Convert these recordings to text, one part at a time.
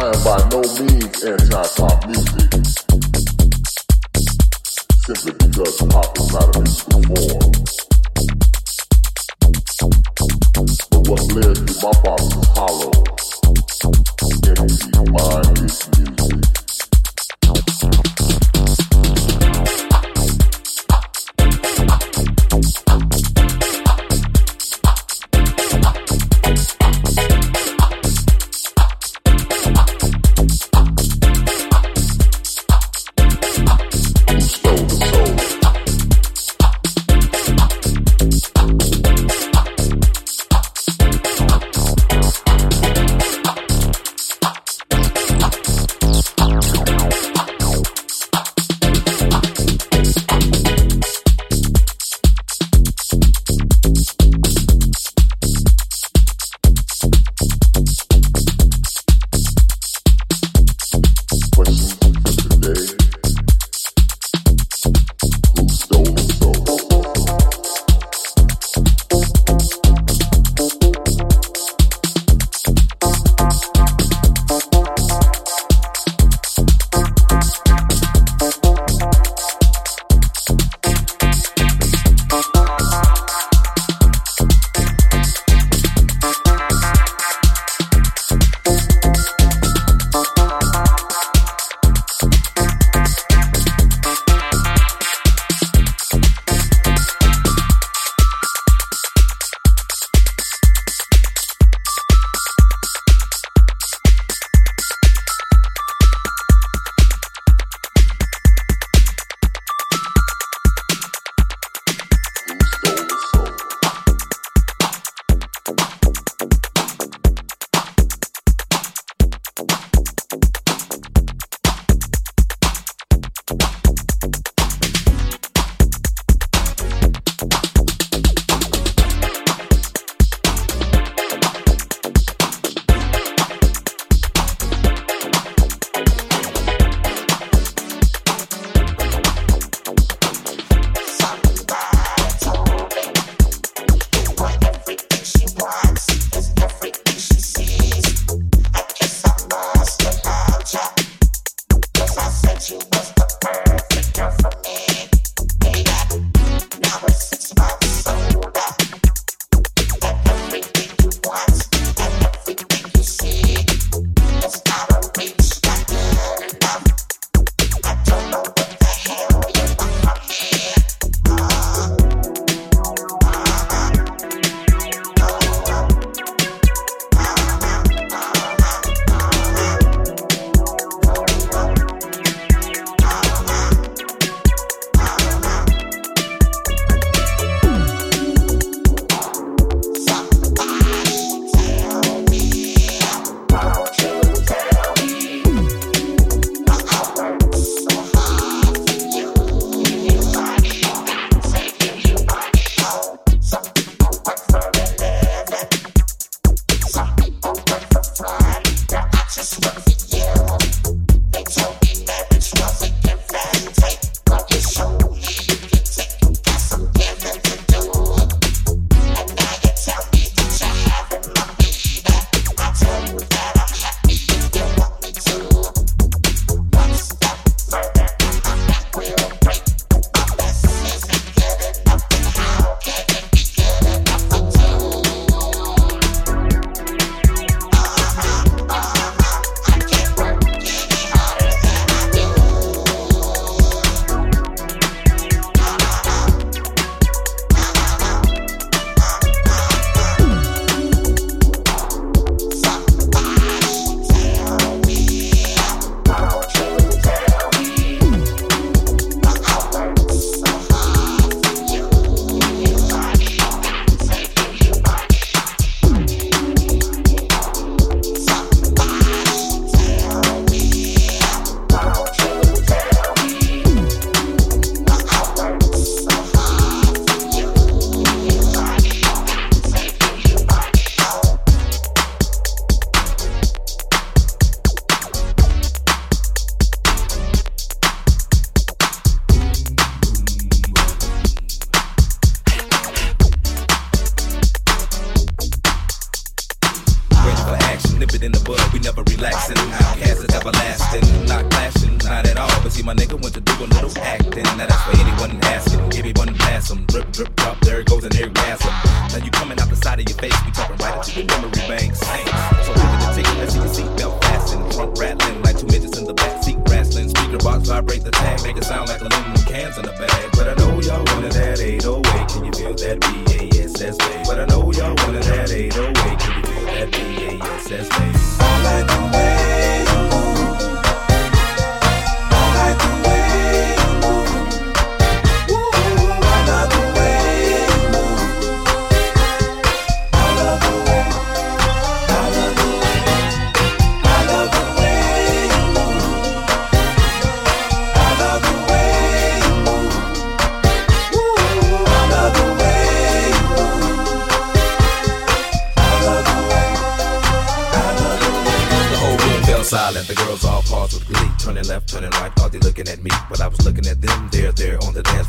I am by no means anti-pop music, simply because pop is not a musical form. But what bled through my box is hollow, empty, mindless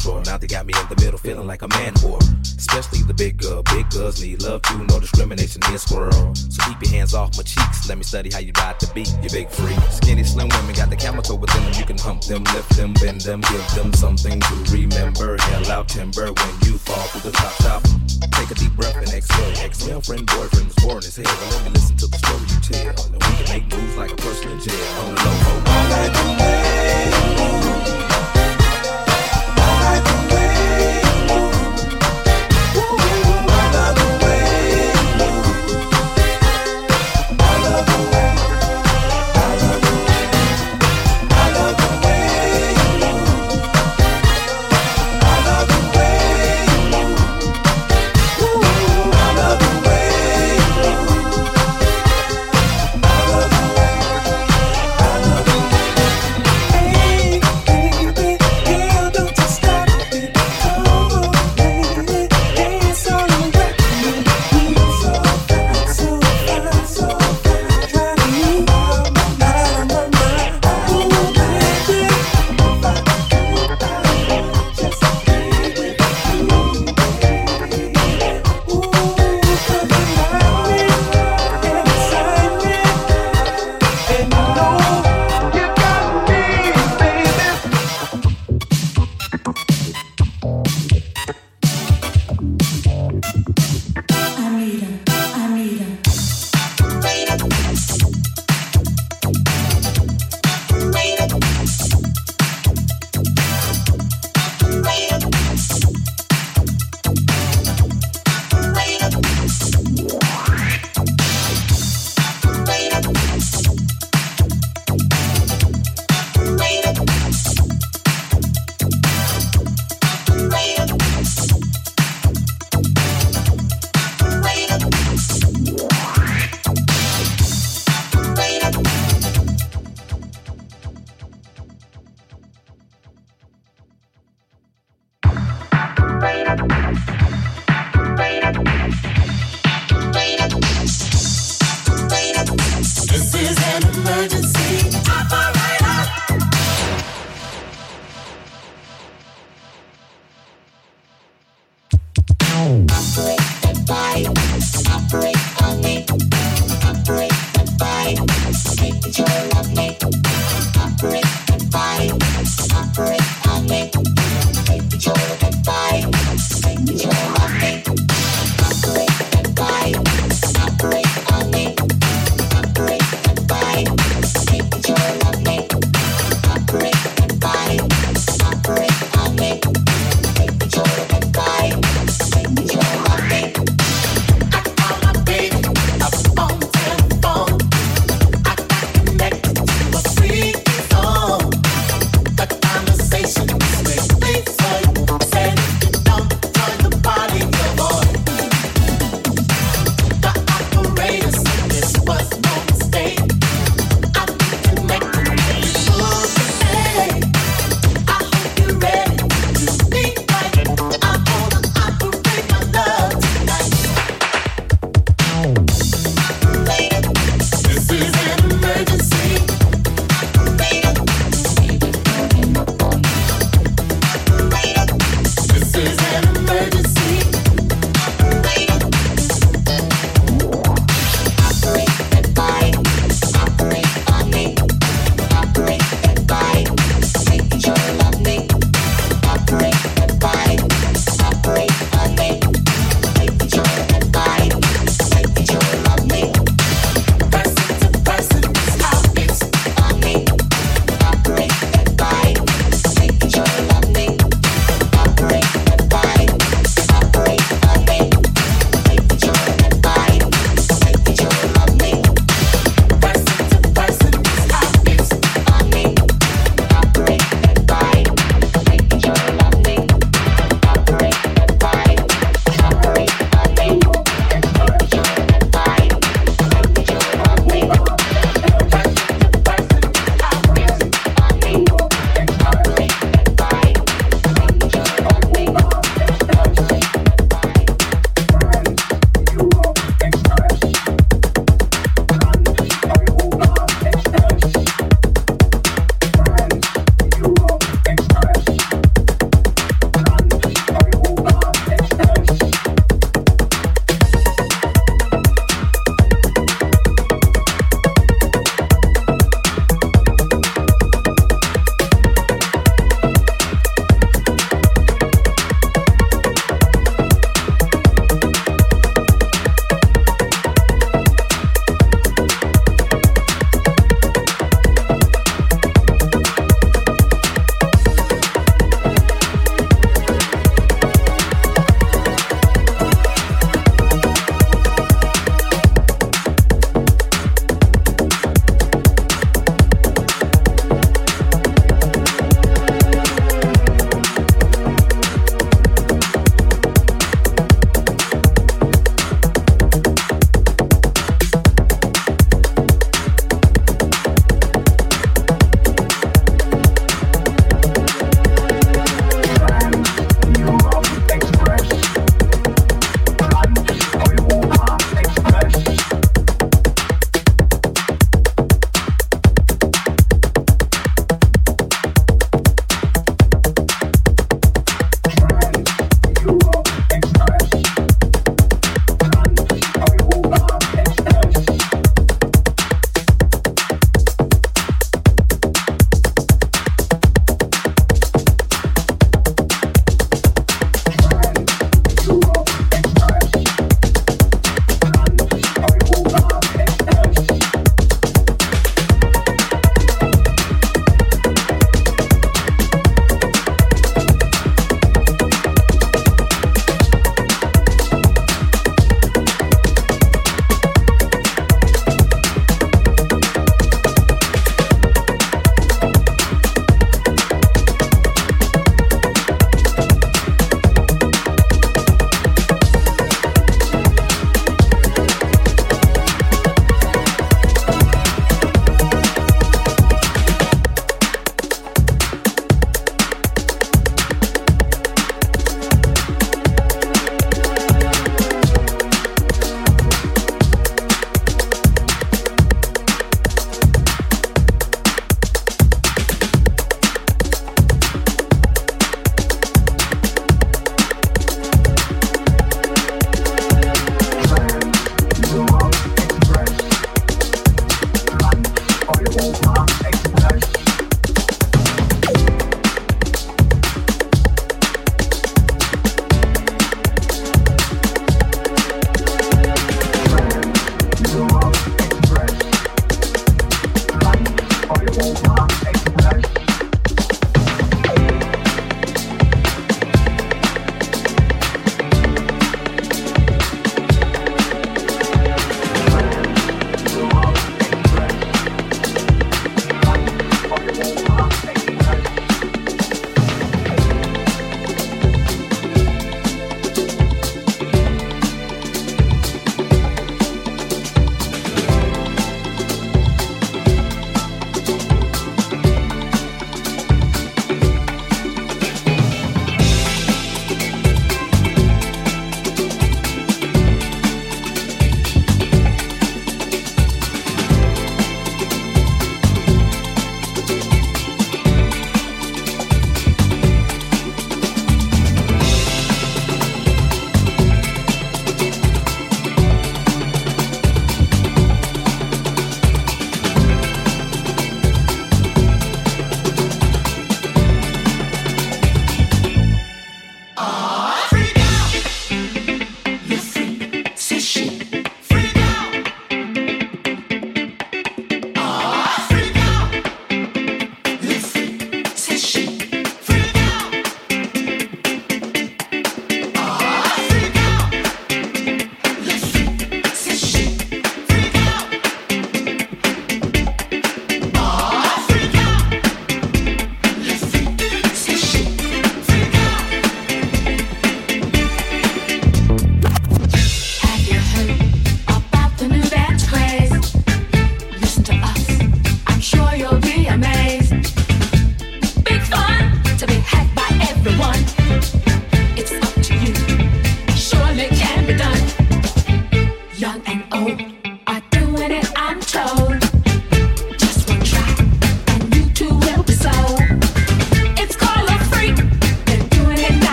Now they got me in the middle, feeling like a man whore. Especially the big girl. Big girls need love too, no discrimination in squirrel. So keep your hands off my cheeks. Let me study how you ride the beat, you big freak. Skinny, slim women got the chemical within them. You can hump them, lift them, bend them, give them something to remember. Hell out timber when you fall through the top top. Take a deep breath and exhale. Ex friend, boyfriend is born as hell. Well, let me listen to the story you tell. And we can make moves like a person in jail. On the low, on the low.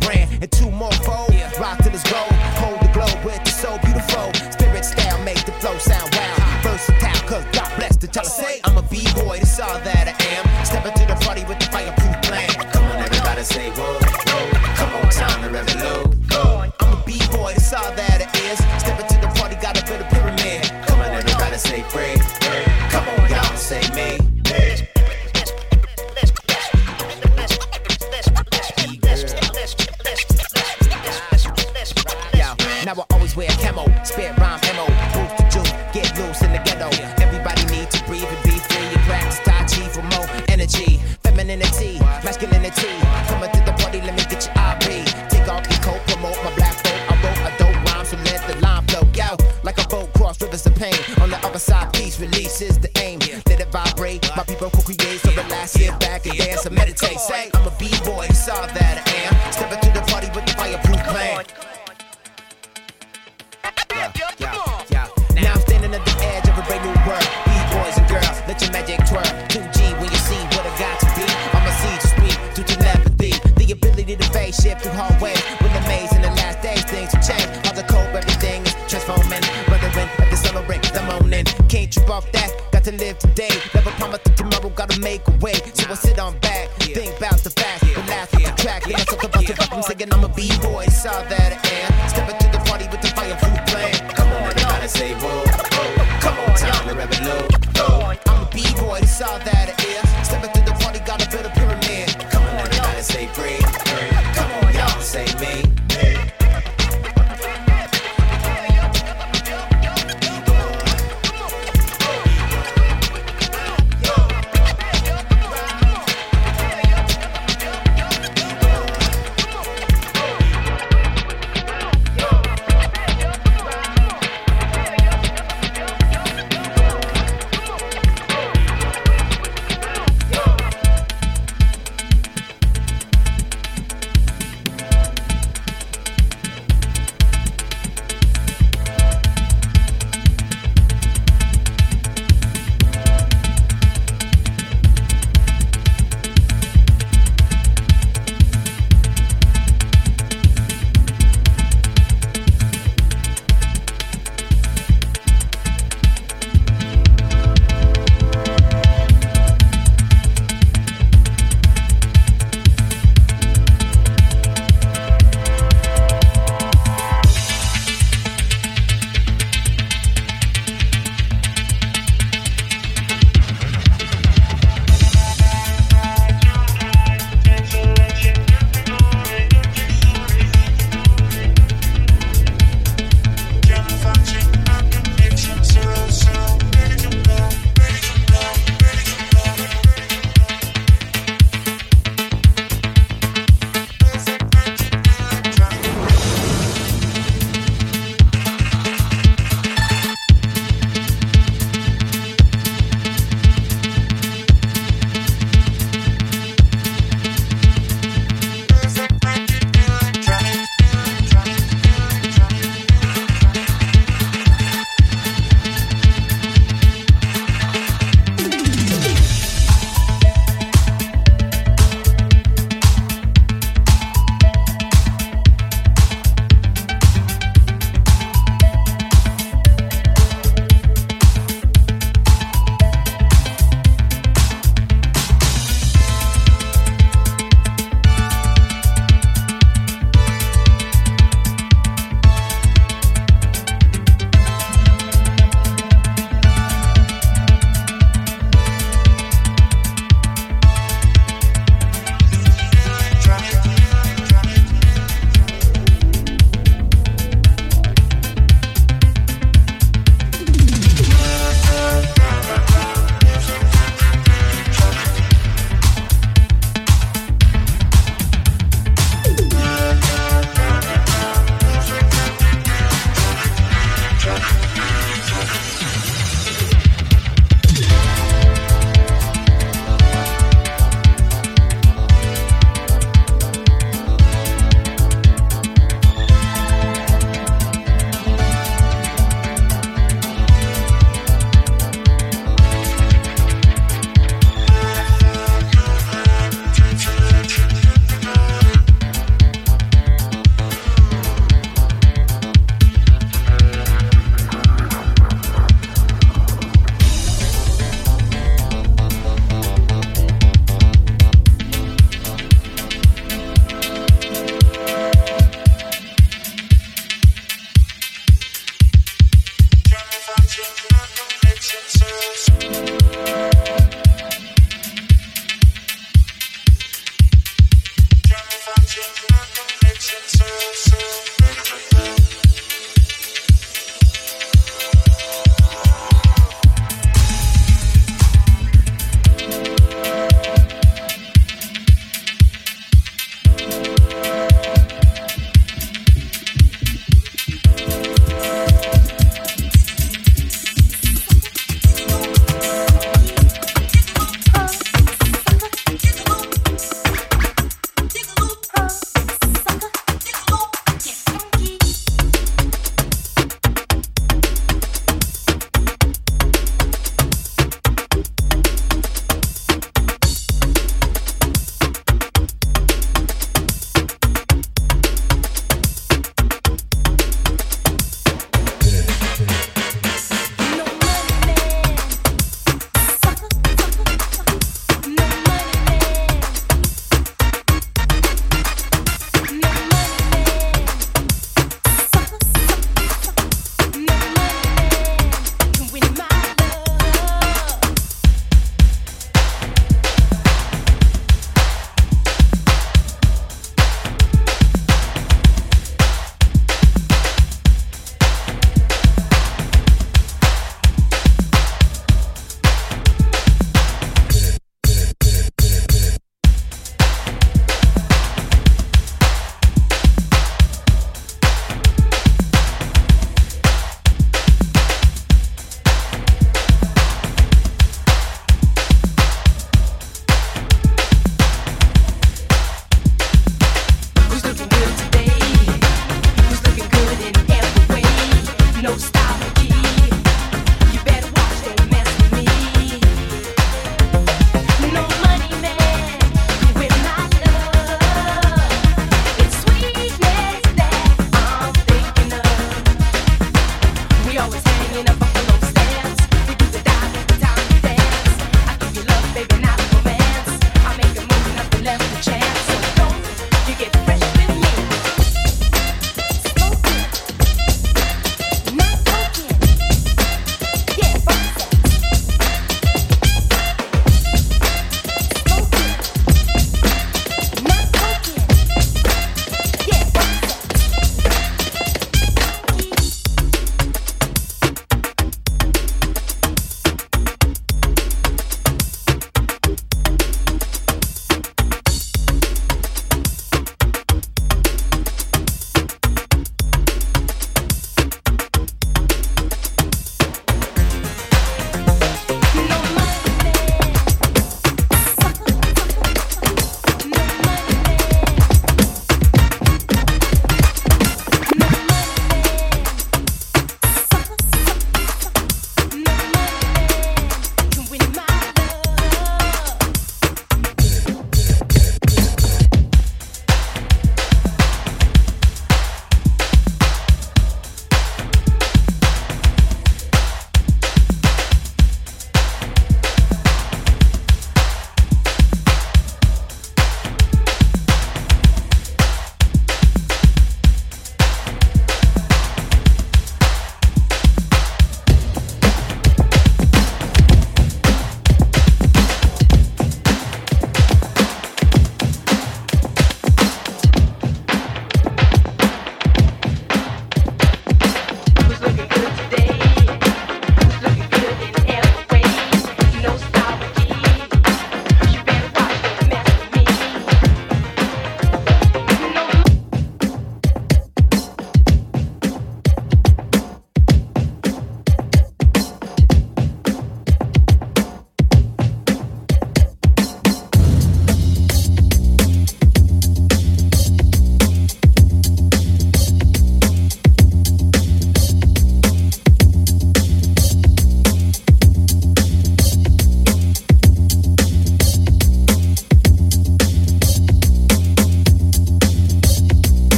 Grand and two more fold.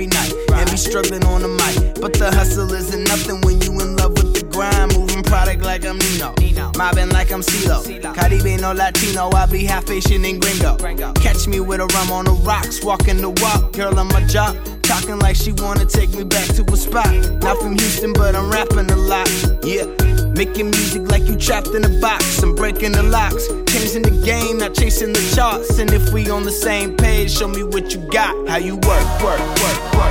Every night and be struggling on the mic. But the hustle isn't nothing when you in love with the grind. Moving product like I'm Nino. Mobbing like I'm CeeLo. Caribe no Latino, I be half Asian and gringo. Catch me with a rum on the rocks, walking the walk. Girl on my job, talking like she wanna take me back to a spot. Not from Houston, but I'm rapping a lot. Yeah. Making music like you trapped in a box. I'm breaking the locks, changing the game, not chasing the charts. And if we on the same page, show me what you got. How you work, work, work, work,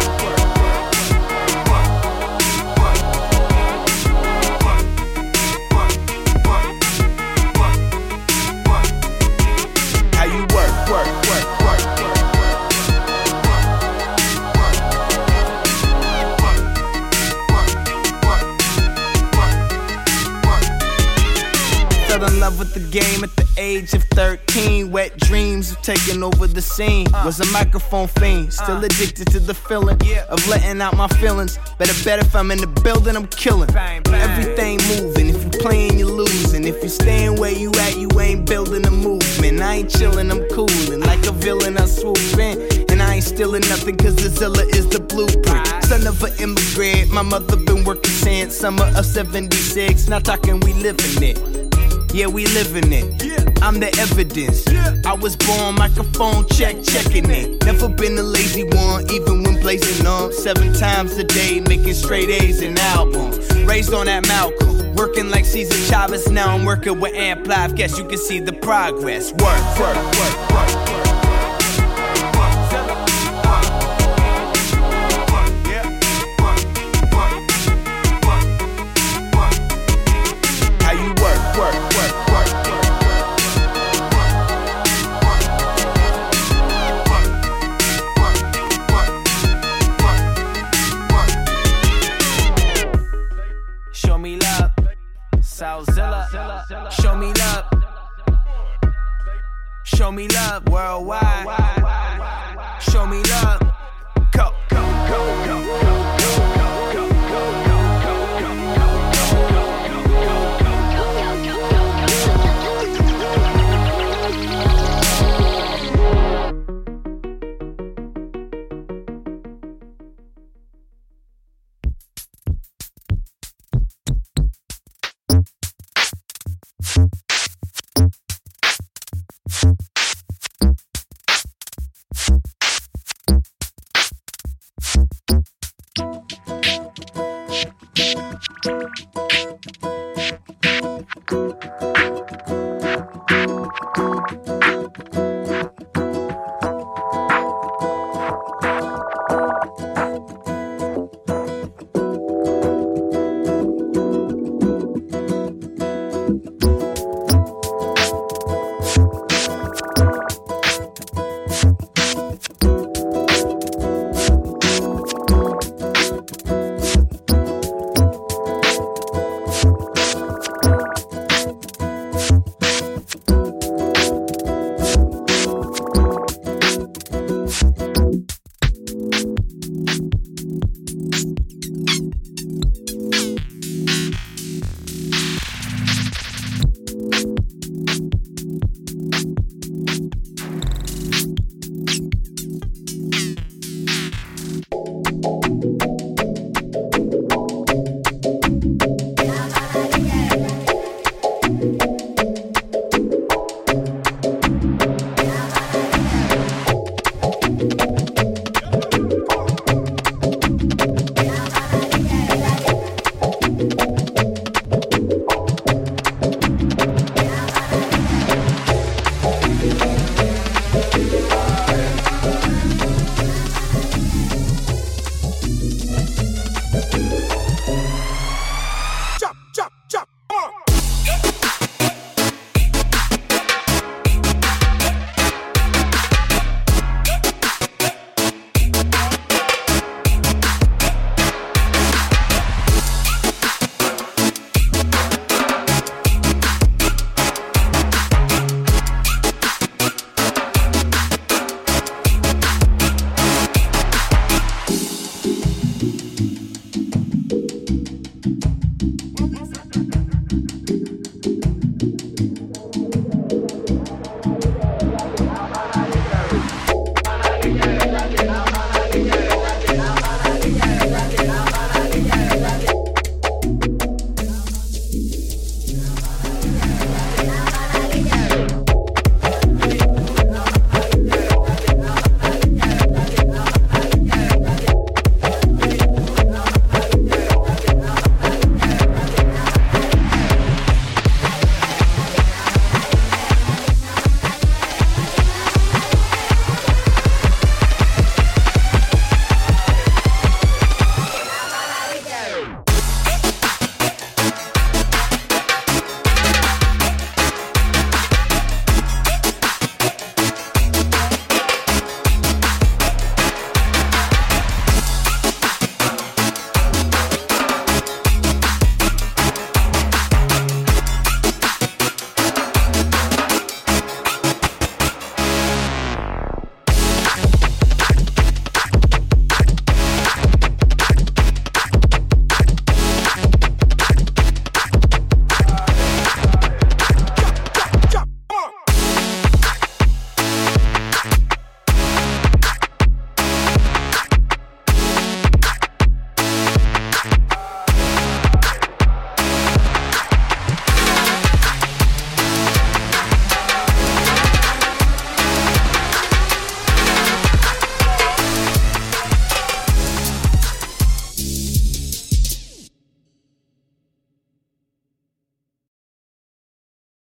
love with the game at the age of 13. Wet dreams of taking over the scene. Uh. Was a microphone fiend. Uh. Still addicted to the feeling of letting out my feelings. Better bet if I'm in the building, I'm killing. Everything moving. If you playing, you're losing. If you staying where you at, you ain't building a movement. I ain't chilling, I'm cooling. Like a villain, I swoop in. And I ain't stealing nothing, cause the Zilla is the blueprint. Son of an immigrant, my mother been working since summer of 76. Not talking, we living it. Yeah, we living it. I'm the evidence. I was born microphone check, checking it. Never been a lazy one, even when blazing up. Seven times a day, making straight A's and albums. Raised on that Malcolm, working like Cesar Chavez. Now I'm working with Amp Live. Guess you can see the progress. Work, work, work, work, work. Show me love worldwide.